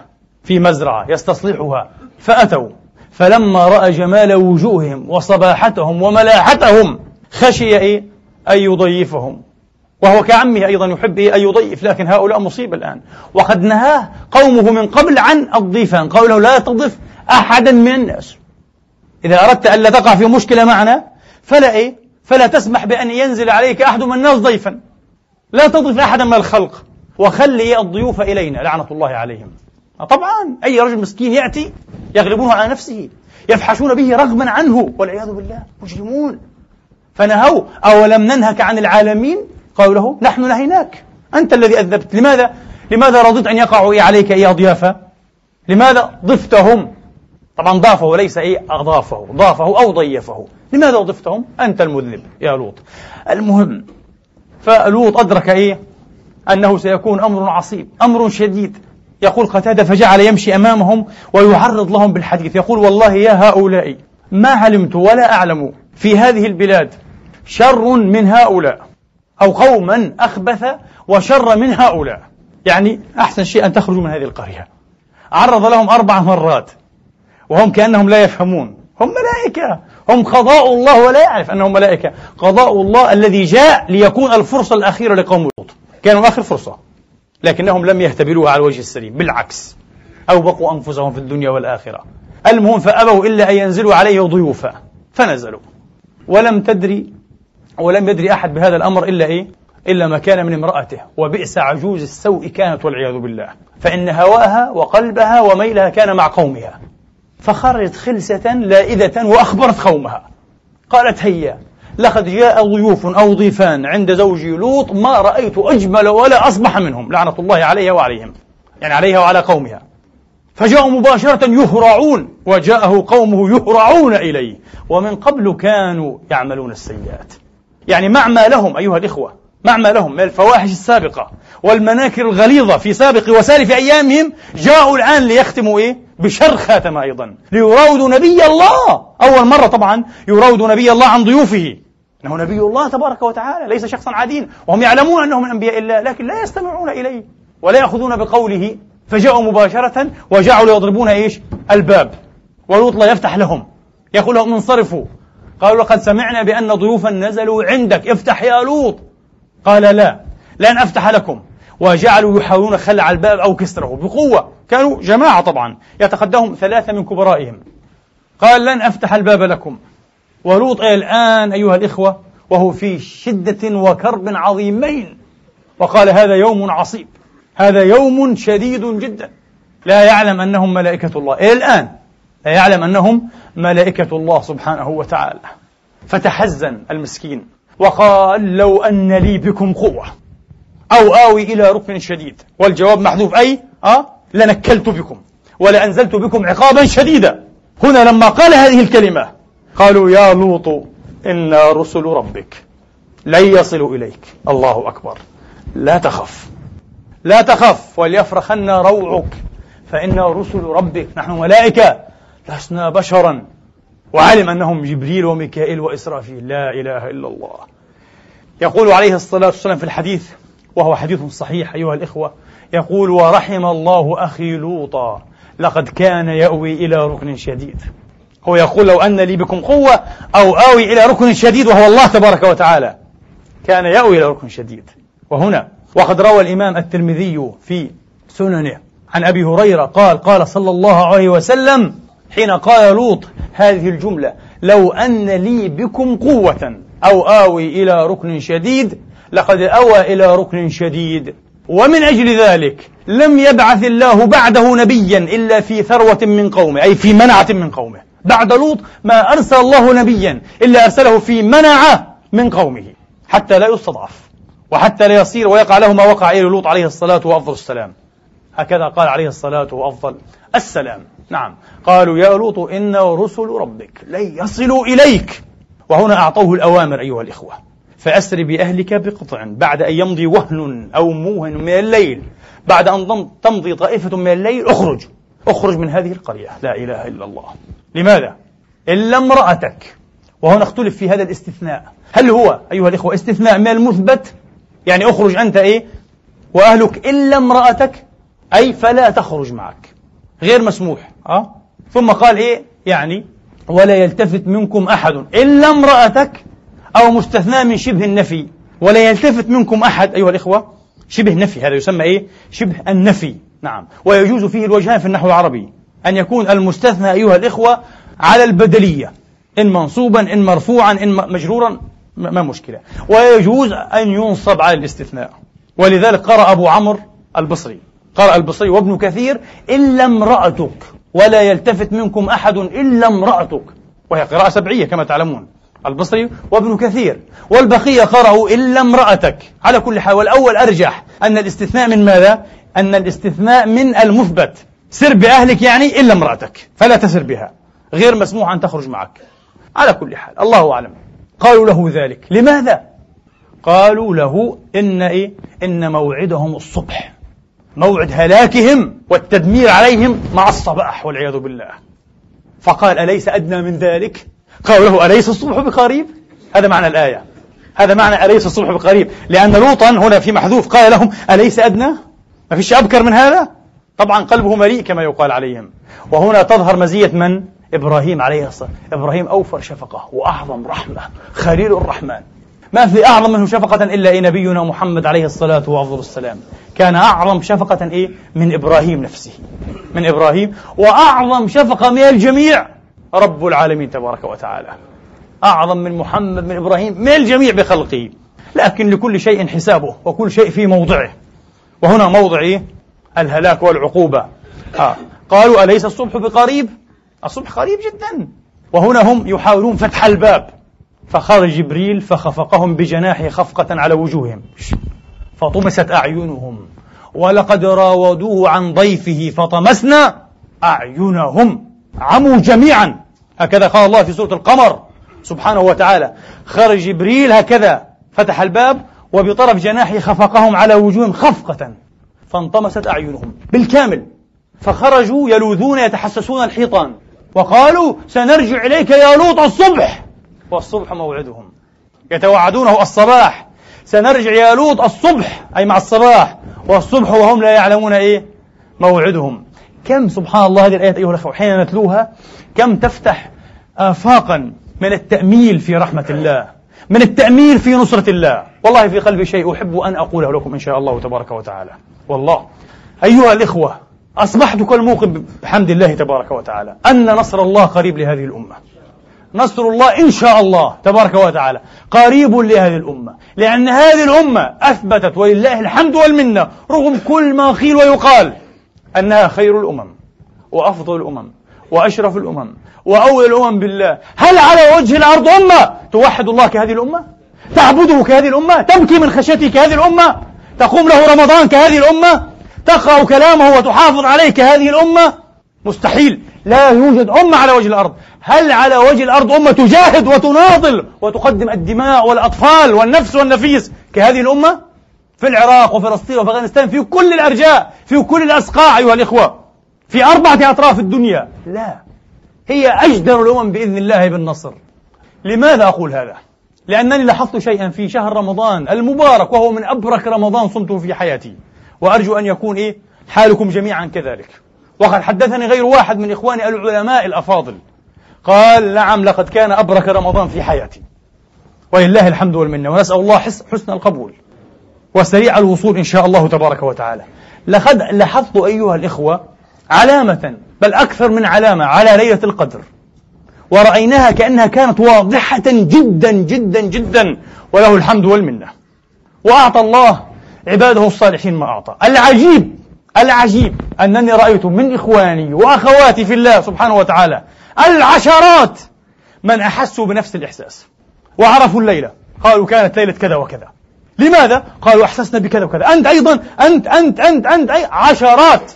في مزرعة يستصلحها فأتوا. فلما رأى جمال وجوههم وصباحتهم وملاحتهم خشي إيه أن يضيفهم. وهو كعمه أيضا يحب إيه أن يضيف لكن هؤلاء مصيبة الآن. وقد نهاه قومه من قبل عن الضيفان قالوا لا تضف أحدا من الناس. إذا أردت ألا تقع في مشكلة معنا فلا إيه؟ فلا تسمح بأن ينزل عليك أحد من الناس ضيفا. لا تضف أحدا من الخلق. وخلي الضيوف إلينا لعنة الله عليهم. طبعا أي رجل مسكين يأتي يغلبونه على نفسه يفحشون به رغما عنه والعياذ بالله مجرمون. فنهوا أولم ننهك عن العالمين؟ قالوا له نحن نهيناك. أنت الذي أذبت. لماذا؟ لماذا رضيت أن يقعوا عليك أي ضيافة؟ لماذا ضفتهم؟ طبعا ضافه وليس إيه؟ أضافه. ضافه أو ضيفه. لماذا ضفتهم أنت المذنب يا لوط. المهم فلوط أدرك إيه؟ أنه سيكون أمر عصيب أمر شديد. يقول قتادة فجعل يمشي أمامهم ويعرض لهم بالحديث. يقول والله يا هؤلاء ما علمت ولا أعلم في هذه البلاد شر من هؤلاء أو قوما أخبث وشر من هؤلاء. يعني أحسن شيء أن تخرجوا من هذه القرية. عرض لهم أربع مرات. وهم كأنهم لا يفهمون. هم ملائكة. هم قضاء الله ولا يعرف أنهم ملائكة. قضاء الله الذي جاء ليكون الفرصة الأخيرة لقوم لوط. كانوا آخر فرصة. لكنهم لم يهتبروها على الوجه السليم. بالعكس. أوبقوا أنفسهم في الدنيا والآخرة. المهم فأبوا إلا أن ينزلوا عليه ضيوفا. فنزلوا. ولم تدري ولم يدري أحد بهذا الأمر إلا إيه؟ إلا ما كان من امرأته. وبئس عجوز السوء كانت والعياذ بالله. فإن هواها وقلبها وميلها كان مع قومها. فخرجت خلسة لائذة وأخبرت قومها. قالت هيا لقد جاء ضيوف أو ضيفان عند زوجي لوط ما رأيت أجمل ولا أصبح منهم لعنة الله عليها وعليهم يعني عليها وعلى قومها. فجاءوا مباشرة يهرعون وجاءه قومه يهرعون إليه ومن قبل كانوا يعملون السيئات. يعني مع ما لهم أيها الإخوة مع ما لهم من الفواحش السابقة والمناكر الغليظة في سابق وسالف أيامهم جاءوا الآن ليختموا إيه؟ بشر خاتمة أيضا. ليراودوا نبي الله. أول مرة طبعا يراودوا نبي الله عن ضيوفه. إنه نبي الله تبارك وتعالى ليس شخصا عاديا. وهم يعلمون أنه من أنبياء الله لكن لا يستمعون إليه ولا يأخذون بقوله. فجاءوا مباشرة وجعلوا يضربون إيش؟ الباب. ولوط لا يفتح لهم. يقول لهم انصرفوا. قالوا لقد سمعنا بأن ضيوفا نزلوا عندك. افتح يا لوط. قال لا لن أفتح لكم. وجعلوا يحاولون خلع الباب أو كسره بقوة. كانوا جماعة طبعا يتقدمهم ثلاثة من كبرائهم. قال لن أفتح الباب لكم. ولوط الآن أيها الإخوة وهو في شدة وكرب عظيمين. وقال هذا يوم عصيب. هذا يوم شديد جدا. لا يعلم أنهم ملائكة الله. إلى الآن لا يعلم أنهم ملائكة الله سبحانه وتعالى. فتحزن المسكين. وقال لو أن لي بكم قوة أو آوي إلى ركن شديد والجواب محذوف أي؟ أه؟ لنكلت بكم ولأنزلت بكم عقابا شديدا. هنا لما قال هذه الكلمة قالوا يا لوط إنا رسل ربك لن يصلوا إليك. الله أكبر. لا تخف. لا تخف. وليفرخن روعك. فإنا رسل ربك. نحن ملائكة. لسنا بشرا. وعلم أنهم جبريل وميكائيل وإسرافيل. لا إله إلا الله. يقول عليه الصلاة والسلام في الحديث وهو حديث صحيح أيها الإخوة يقول ورحم الله أخي لوطا لقد كان يأوي إلى ركن شديد. هو يقول لو أن لي بكم قوة أو آوي إلى ركن شديد وهو الله تبارك وتعالى كان يأوي إلى ركن شديد. وهنا وقد روى الإمام الترمذي في سننه عن أبي هريرة قال قال صلى الله عليه وسلم حين قال لوط هذه الجملة لو أن لي بكم قوة أو آوي إلى ركن شديد لقد أوى إلى ركن شديد. ومن أجل ذلك لم يبعث الله بعده نبيا إلا في ثروة من قومه أي في منعة من قومه. بعد لوط ما أرسل الله نبيا إلا أرسله في منعة من قومه حتى لا يستضعف وحتى لا يصير ويقع له ما وقع إلى لوط عليه الصلاة وأفضل السلام هكذا قال عليه الصلاة وأفضل السلام نعم. قالوا يا لوط إنا رسل ربك لن يصلوا إليك. وهنا أعطوه الأوامر أيها الإخوة. فأسر بأهلك بقطع بعد أن يمضي وهن أو موهن من الليل. بعد أن تمضي طائفة من الليل اخرج. اخرج من هذه القرية. لا إله إلا الله. لماذا؟ إلا امرأتك. وهنا اختلف في هذا الاستثناء. هل هو أيها الإخوة استثناء من المثبت؟ يعني اخرج أنت إيه؟ وأهلك إلا امرأتك؟ أي فلا تخرج معك. غير مسموح. أه؟ ثم قال إيه؟ يعني ولا يلتفت منكم أحد. إلا امرأتك أو مستثنى من شبه النفي. ولا يلتفت منكم أحد. أيها الإخوة شبه نفي. هذا يسمى إيه؟ شبه النفي. نعم. ويجوز فيه الوجهان في النحو العربي. أن يكون المستثنى أيها الإخوة على البدلية. إن منصوبا إن مرفوعا إن مجرورا ما مشكلة. ويجوز أن ينصب على الاستثناء. ولذلك قرأ أبو عمرو البصري. قرأ البصري وابن كثير إلا امرأتك. ولا يلتفت منكم أحد إلا امرأتك. وهي قراءة سبعية كما تعلمون. البصري وابن كثير والبقية قرأوا إلا امرأتك. على كل حال والأول أرجح أن الاستثناء من ماذا؟ أن الاستثناء من المثبت. سر بأهلك يعني إلا امرأتك. فلا تسر بها. غير مسموح أن تخرج معك. على كل حال الله أعلم. قالوا له ذلك. لماذا؟ قالوا له إن إيه؟ إن موعدهم الصبح. موعد هلاكهم والتدمير عليهم مع الصباح والعياذ بالله. فقال أليس أدنى من ذلك؟ قالوا له أليس الصبح بقريب؟ هذا معنى الآية. هذا معنى أليس الصبح بقريب؟ لأن لوطا هنا في محذوف قال لهم أليس أدنى؟ ما فيش أبكر من هذا؟ طبعا قلبه مليء كما يقال عليهم. وهنا تظهر مزية من؟ إبراهيم عليه الصلاة إبراهيم أوفر شفقة وأعظم رحمة خليل الرحمن. ما في أعظم منه شفقة إلا نبينا محمد عليه الصلاة وأفضل السلام كان أعظم شفقة إيه؟ من إبراهيم نفسه. من إبراهيم. وأعظم شفقة من الجميع. رب العالمين تبارك وتعالى. أعظم من محمد من إبراهيم من الجميع بخلقه. لكن لكل شيء حسابه وكل شيء في موضعه. وهنا موضع إيه؟ الهلاك والعقوبة. آه. قالوا أليس الصبح بقريب؟ الصبح قريب جدا. وهنا هم يحاولون فتح الباب. فخرج جبريل فخفقهم بجناحه خفقة على وجوههم. فطمست أعينهم ولقد راودوه عن ضيفه فطمسنا أعينهم. عموا جميعا. هكذا قال الله في سورة القمر سبحانه وتعالى. خرج جبريل هكذا فتح الباب وبطرف جناحه خفقهم على وجوههم خفقة فانطمست أعينهم بالكامل. فخرجوا يلوذون يتحسسون الحيطان وقالوا سنرجع إليك يا لوط الصبح. والصبح موعدهم. يتوعدونه الصباح. سنرجع يا لوط الصبح أي مع الصباح. والصبح وهم لا يعلمون إيه؟ موعدهم. كم سبحان الله هذه الآيات أيها الأخوة؟ حين نتلوها كم تفتح آفاقا من التأميل في رحمة الله من التأميل في نصرة الله. والله في قلبي شيء أحب أن أقوله لكم إن شاء الله تبارك وتعالى. والله. أيها الإخوة أصبحت كالموقن بحمد الله تبارك وتعالى أن نصر الله قريب لهذه الأمة. نصر الله إن شاء الله تبارك وتعالى. قريب لهذه الأمة. لأن هذه الأمة أثبتت ولله الحمد والمنة رغم كل ما قيل ويقال أنها خير الأمم وأفضل الأمم وأشرف الأمم وأول الأمم بالله. هل على وجه الأرض أمة توحد الله كهذه الأمة؟ تعبده كهذه الأمة؟ تبكي من خشيته كهذه الأمة؟ تقوم له رمضان كهذه الأمة؟ تقرأ كلامه وتحافظ عليه كهذه الأمة؟ مستحيل. لا يوجد أمة على وجه الأرض. هل على وجه الأرض أمة تجاهد وتناضل وتقدم الدماء والأطفال والنفس والنفيس كهذه الأمة؟ في العراق وفلسطين وأفغانستان في كل الأرجاء في كل الأسقاع أيها الإخوة في أربعة أطراف الدنيا. لا هي أجدر الأمم بإذن الله بالنصر. لماذا أقول هذا؟ لأنني لاحظت شيئا في شهر رمضان المبارك وهو من أبرك رمضان صمته في حياتي. وأرجو أن يكون إيه؟ حالكم جميعا كذلك. وقد حدثني غير واحد من إخواني العلماء الأفاضل. قال نعم لقد كان أبرك رمضان في حياتي. ولله الحمد والمنة ونسأل الله حسن القبول وسريع الوصول إن شاء الله تبارك وتعالى. لقد لاحظت أيها الإخوة علامة بل أكثر من علامة على ليلة القدر. ورأيناها كأنها كانت واضحة جدا جدا جدا. وله الحمد والمنة. وأعطى الله عباده الصالحين ما أعطى. العجيب العجيب أنني رأيت من إخواني وأخواتي في الله سبحانه وتعالى العشرات من أحسوا بنفس الإحساس وعرفوا الليلة. قالوا كانت ليلة كذا وكذا. لماذا؟ قالوا أحسسنا بكذا وكذا. أنت أيضا أنت أنت أنت أنت أي عشرات.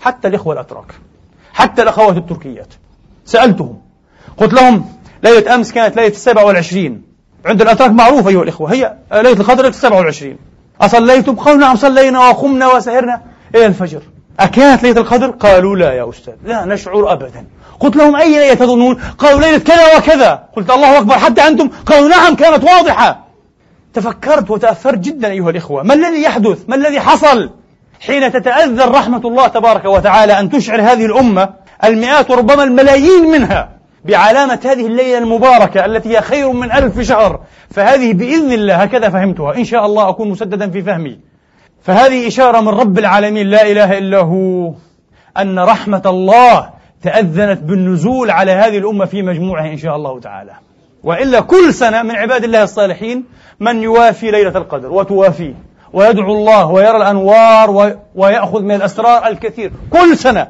حتى الإخوة الأتراك حتى الأخوات التركيات سألتهم. قلت لهم ليلة أمس كانت ليلة السبع والعشرين. عند الأتراك معروفة أيها الإخوة هي ليلة القدر السبع والعشرين. أصليتم؟ قالوا نعم صلينا وقمنا وسهرنا. إلى الفجر أكانت ليلة القدر؟ قالوا لا يا أستاذ لا نشعر أبدا قلت لهم أي ليلة تظنون؟ قالوا ليلة كذا وكذا قلت الله أكبر حتى أنتم؟ قالوا نعم كانت واضحة تفكرت وتأثرت جدا أيها الإخوة ما الذي يحدث؟ ما الذي حصل؟ حين تتأذن رحمة الله تبارك وتعالى أن تشعر هذه الأمة المئات وربما الملايين منها بعلامة هذه الليلة المباركة التي هي خير من ألف شهر فهذه بإذن الله هكذا فهمتها إن شاء الله أكون مسددا في فهمي فهذه إشارة من رب العالمين لا إله إلا هو أن رحمة الله تأذنت بالنزول على هذه الأمة في مجموعها إن شاء الله تعالى. وإلا كل سنة من عباد الله الصالحين من يوافي ليلة القدر وتوافيه ويدعو الله ويرى الأنوار ويأخذ من الأسرار الكثير. كل سنة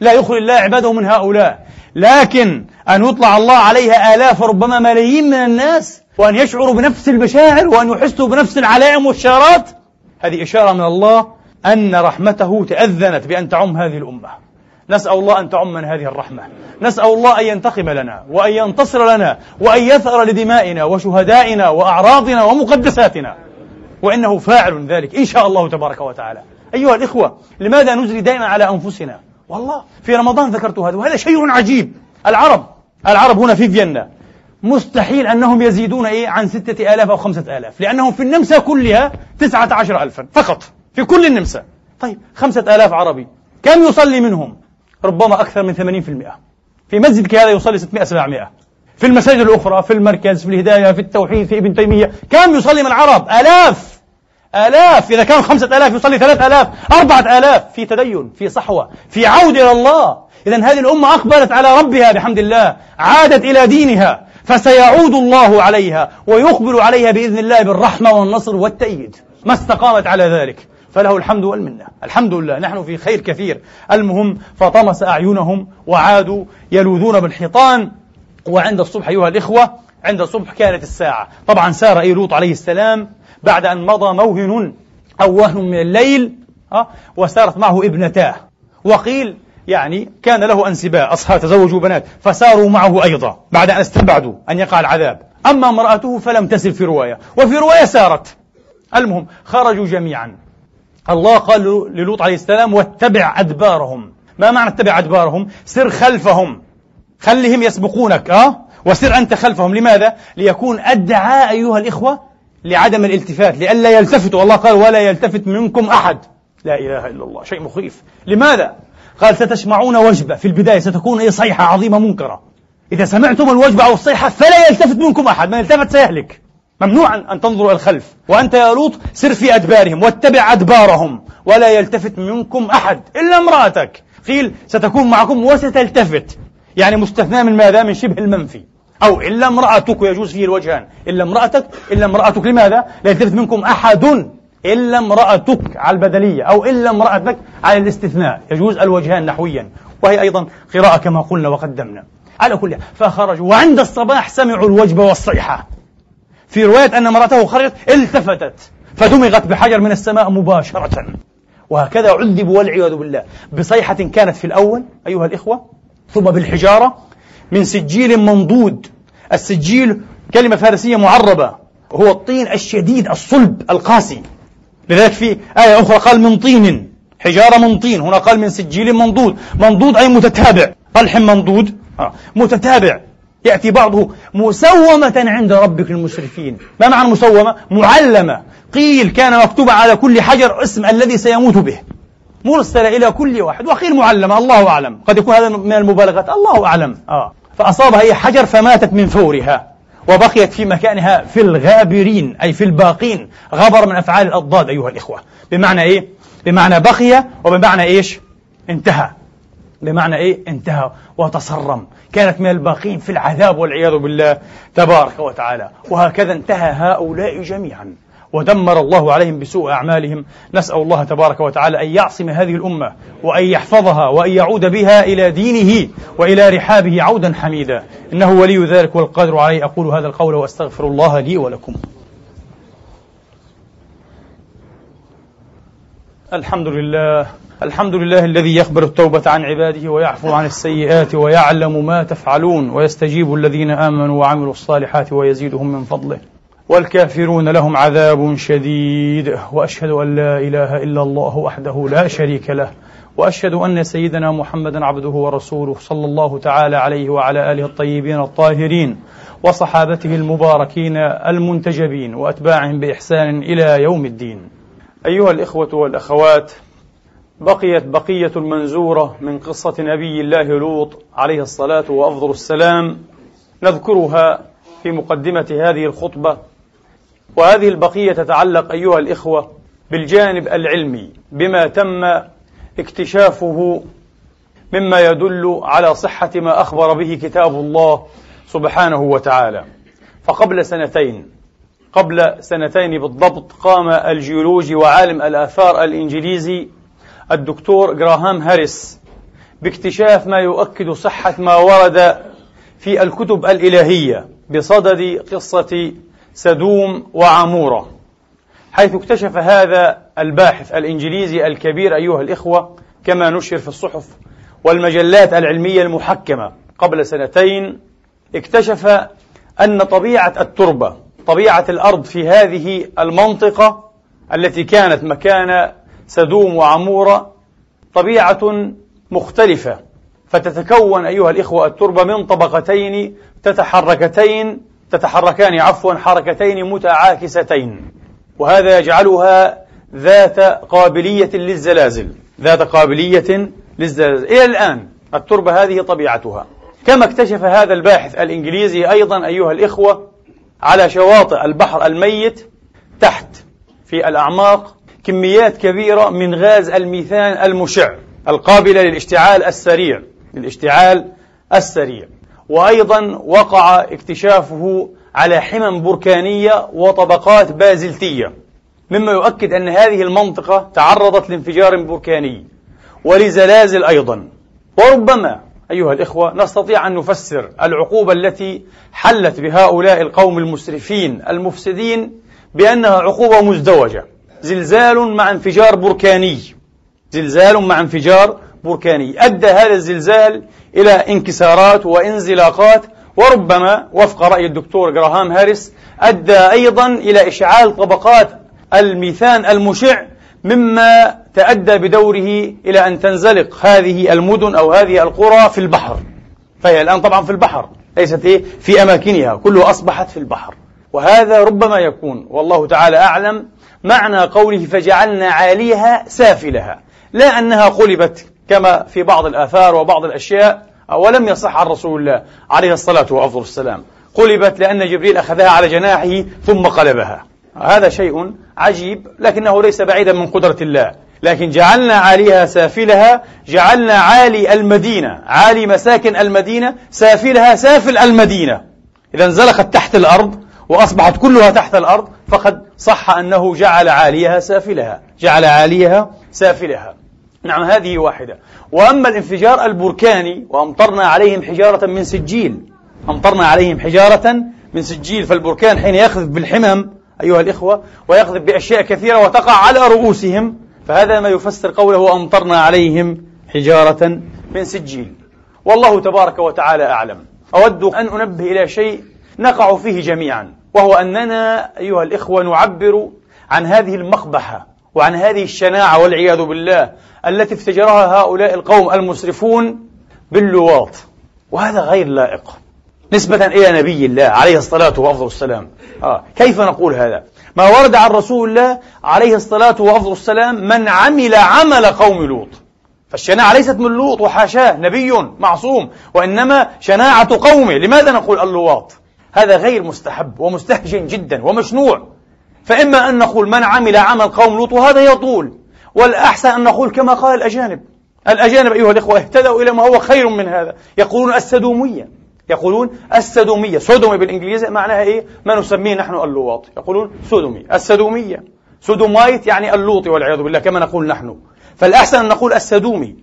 لا يخرج الله عباده من هؤلاء. لكن أن يطلع الله عليها آلاف وربما ملايين من الناس وأن يشعروا بنفس المشاعر وأن يحسوا بنفس العلائم والشارات هذه إشارة من الله أن رحمته تأذنت بأن تعم هذه الأمة. نسأل الله أن تعم من هذه الرحمة. نسأل الله أن ينتقم لنا وأن ينتصر لنا وأن يثأر لدمائنا وشهدائنا وأعراضنا ومقدساتنا. وإنه فاعل ذلك إن شاء الله تبارك وتعالى. أيها الإخوة لماذا نجري دائما على أنفسنا؟ والله في رمضان ذكرت هذا وهذا شيء عجيب. العرب العرب هنا في فيينا. مستحيل أنهم يزيدون إيه؟ عن ستة آلاف أو خمسة آلاف. لأنهم في النمسا كلها تسعة عشر ألفا فقط. في كل النمسا. طيب خمسة آلاف عربي. كم يصلي منهم؟ ربما أكثر من ثمانين في المئة. في مسجدك هذا يصلي 600 700 في المساجد الأخرى في المركز في الهداية في التوحيد في ابن تيمية. كم يصلي من العرب آلاف. آلاف. إذا كانوا خمسة آلاف يصلي ثلاثة آلاف. أربعة آلاف. في تدين في صحوة في عودة إلى الله. إذا هذه الأمة أقبلت على ربها بحمد الله. عادت إلى دينها. فسيعود الله عليها ويقبل عليها بإذن الله بالرحمة والنصر والتأييد. ما استقامت على ذلك فله الحمد والمنة. الحمد لله نحن في خير كثير. المهم فطمس أعينهم وعادوا يلوذون بالحيطان. وعند الصبح أيها الإخوة عند الصبح كانت الساعة. طبعا سار أي لوط عليه السلام بعد أن مضى موهن أو وهن من الليل وسارت معه ابنتاه. وقيل يعني كان له أنسباء أصحاب تزوجوا بنات فساروا معه أيضا بعد أن استبعدوا أن يقع العذاب. أما امرأته فلم تسر في رواية وفي رواية سارت. المهم خرجوا جميعا. الله قال للوط عليه السلام واتبع أدبارهم. ما معنى اتبع أدبارهم؟ سر خلفهم. خلهم يسبقونك أه؟ وسر أنت خلفهم. لماذا؟ ليكون الدعاء أيها الإخوة لعدم الالتفات لئلا يلتفتوا. الله قال ولا يلتفت منكم أحد. لا إله إلا الله. شيء مخيف. لماذا؟ قال ستسمعون وجبة في البداية ستكون إيه صيحة عظيمة منكرة. إذا سمعتم الوجبة أو الصيحة فلا يلتفت منكم أحد من التفت سيهلك. ممنوع أن تنظروا إلى الخلف. وأنت يا لوط سر في أدبارهم واتبع أدبارهم. ولا يلتفت منكم أحد إلا امرأتك. قيل ستكون معكم وستلتفت. يعني مستثنى من ماذا؟ من شبه المنفي. أو إلا امرأتك ويجوز فيه الوجهان. إلا امرأتك إلا امرأتك لماذا؟ لا يلتفت منكم أحد. إلا امرأتك على البدلية أو إلا امرأتك على الاستثناء. يجوز الوجهان نحويا. وهي أيضا قراءة كما قلنا وقدمنا. على كل فخرجوا وعند الصباح سمعوا الوجبة والصيحة. في رواية أن امرأته خرجت التفتت. فدمغت بحجر من السماء مباشرة. وهكذا عذبوا والعياذ بالله. بصيحة كانت في الأول أيها الإخوة ثم بالحجارة من سجيل منضود. السجيل كلمة فارسية معربة. هو الطين الشديد الصلب القاسي. لذلك في آية أخرى قال من طين حجارة من طين هنا قال من سجيل منضود منضود أي متتابع قلح منضود آه. متتابع يأتي بعضه مسومة عند ربك المسرفين ما معنى مسومة؟ معلمة قيل كان مكتوبا على كل حجر اسم الذي سيموت به مرسلة إلى كل واحد وقيل معلمة الله أعلم قد يكون هذا من المبالغات الله أعلم آه. فأصابها هي حجر فماتت من فورها وبقيت في مكانها في الغابرين أي في الباقين غبر من أفعال الأضداد أيها الإخوة بمعنى إيه؟ بمعنى بقي وبمعنى إيش؟ انتهى بمعنى إيه؟ انتهى وتصرم كانت من الباقين في العذاب والعياذ بالله تبارك وتعالى وهكذا انتهى هؤلاء جميعا ودمر الله عليهم بسوء أعمالهم. نسأل الله تبارك وتعالى أن يعصم هذه الأمة وأن يحفظها وأن يعود بها إلى دينه وإلى رحابه عودا حميدا. إنه ولي ذلك والقادر عليه. أقول هذا القول وأستغفر الله لي ولكم. الحمد لله. الحمد لله الذي يقبل التوبة عن عباده ويعفو عن السيئات ويعلم ما تفعلون ويستجيب الذين آمنوا وعملوا الصالحات ويزيدهم من فضله. والكافرون لهم عذاب شديد. وأشهد أن لا إله إلا الله وحده لا شريك له. وأشهد أن سيدنا محمدا عبده ورسوله صلى الله تعالى عليه وعلى آله الطيبين الطاهرين وصحابته المباركين المنتجبين وأتباعهم بإحسان إلى يوم الدين. أيها الإخوة والأخوات بقيت بقية منزوره من قصة نبي الله لوط عليه الصلاة وأفضل السلام. نذكرها في مقدمة هذه الخطبة وهذه البقية تتعلق أيها الإخوة بالجانب العلمي بما تم اكتشافه مما يدل على صحة ما أخبر به كتاب الله سبحانه وتعالى. فقبل سنتين قبل سنتين بالضبط قام الجيولوجي وعالم الآثار الإنجليزي الدكتور جراهام هاريس باكتشاف ما يؤكد صحة ما ورد في الكتب الإلهية بصدد قصة سدوم وعمورة حيث اكتشف هذا الباحث الإنجليزي الكبير أيها الإخوة كما نشر في الصحف والمجلات العلمية المحكمة قبل سنتين اكتشف أن طبيعة التربة طبيعة الأرض في هذه المنطقة التي كانت مكان سدوم وعمورة طبيعة مختلفة فتتكون أيها الإخوة التربة من طبقتين تتحركتين تتحركان عفوا حركتين متعاكستين. وهذا يجعلها ذات قابلية للزلازل ذات قابلية للزلازل. إلى الآن التربة هذه طبيعتها. كما اكتشف هذا الباحث الإنجليزي أيضا أيها الإخوة على شواطئ البحر الميت تحت في الأعماق كميات كبيرة من غاز الميثان المشع القابلة للاشتعال السريع للاشتعال السريع. وأيضا وقع اكتشافه على حمم بركانية وطبقات بازلتية مما يؤكد أن هذه المنطقة تعرضت لانفجار بركاني ولزلازل أيضا. وربما أيها الإخوة نستطيع أن نفسر العقوبة التي حلت بهؤلاء القوم المسرفين المفسدين بأنها عقوبة مزدوجة. زلزال مع انفجار بركاني. زلزال مع انفجار بركاني. أدى هذا الزلزال إلى انكسارات وانزلاقات وربما وفق رأي الدكتور جراهام هاريس أدى أيضا إلى إشعال طبقات الميثان المشع مما تأدى بدوره إلى أن تنزلق هذه المدن أو هذه القرى في البحر. فهي الآن طبعا في البحر ليست إيه في أماكنها كلها أصبحت في البحر. وهذا ربما يكون والله تعالى أعلم معنى قوله فجعلنا عاليها سافلها لا أنها قلبت كما في بعض الآثار وبعض الأشياء ولم يصح عن رسول الله عليه الصلاة والسلام قلبت لأن جبريل أخذها على جناحه ثم قلبها. هذا شيء عجيب لكنه ليس بعيدا من قدرة الله. لكن جعلنا عاليها سافلها جعلنا عالي المدينة عالي مساكن المدينة سافلها سافل المدينة. إذا انزلقت تحت الأرض وأصبحت كلها تحت الأرض فقد صح أنه جعل عاليها سافلها. جعل عاليها سافلها. نعم هذه واحدة. وأما الانفجار البركاني وأمطرنا عليهم حجارة من سجيل. أمطرنا عليهم حجارة من سجيل. فالبركان حين يخذف بالحمم أيها الإخوة ويقذف بأشياء كثيرة وتقع على رؤوسهم فهذا ما يفسر قوله أمطرنا عليهم حجارة من سجيل. والله تبارك وتعالى أعلم. أود أن أنبه إلى شيء نقع فيه جميعا وهو أننا أيها الإخوة نعبر عن هذه المقبحة. وعن هذه الشناعة والعياذ بالله التي افتجرها هؤلاء القوم المسرفون باللواط. وهذا غير لائق. نسبة إلى نبي الله عليه الصلاة والسلام آه. كيف نقول هذا؟ ما ورد عن رسول الله عليه الصلاة والسلام من عمل عمل قوم لوط. فالشناعة ليست من لوط وحاشاه نبي معصوم وإنما شناعة قومه. لماذا نقول اللواط؟ هذا غير مستحب ومستهجن جدا ومشنوع. فإما أن نقول من عمل عمل قوم لوط وهذا يطول والأحسن أن نقول كما قال الأجانب. الأجانب أيها الإخوة اهتدوا إلى ما هو خير من هذا. يقولون السدومية. يقولون السدومية. sodomy بالإنجليزي معناها إيه؟ ما نسميه نحن اللواط. يقولون sodomy. السدومية. سودومايت يعني اللوط والعياذ بالله كما نقول نحن. فالأحسن أن نقول السدومي.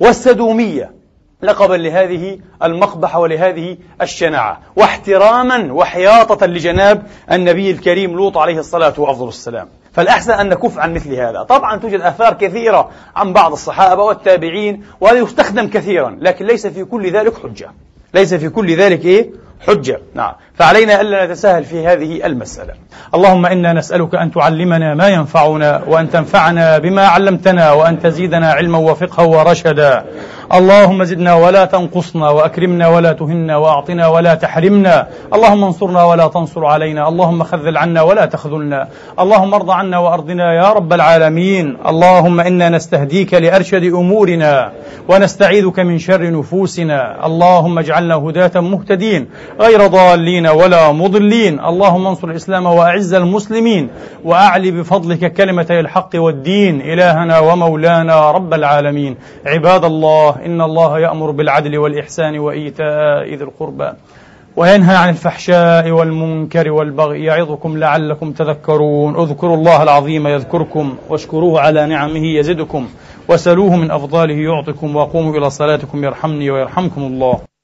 والسدومية. لقبا لهذه المقبحة ولهذه الشناعة. واحتراما وحياطة لجناب النبي الكريم لوط عليه الصلاة والسلام فالأحسن أن نكف عن مثل هذا. طبعا توجد آثار كثيرة عن بعض الصحابة والتابعين وهذا يستخدم كثيرا لكن ليس في كل ذلك حجة. ليس في كل ذلك إيه؟ حجة. نعم. فعلينا ألا نتساهل في هذه المسألة. اللهم إنا نسألك أن تعلمنا ما ينفعنا وأن تنفعنا بما علمتنا وأن تزيدنا علما وفقها ورشدا. اللهم زدنا ولا تنقصنا وأكرمنا ولا تهنا وأعطنا ولا تحرمنا. اللهم انصرنا ولا تنصر علينا. اللهم خذل عنا ولا تخذلنا. اللهم ارض عنا وأرضنا يا رب العالمين. اللهم إنا نستهديك لأرشد أمورنا ونستعيذك من شر نفوسنا. اللهم اجعلنا هداة مهتدين غير ضالين ولا مضلين. اللهم انصر الإسلام وأعز المسلمين. وأعلي بفضلك كلمتي الحق والدين. إلهنا ومولانا رب العالمين. عباد الله إن الله يأمر بالعدل والإحسان وإيتاء ذي القربى وينهى عن الفحشاء والمنكر والبغي يعظكم لعلكم تذكرون. اذكروا الله العظيم يذكركم واشكروه على نعمه يزدكم وسلوه من أفضاله يعطكم وقوموا إلى صلاتكم يرحمني ويرحمكم الله.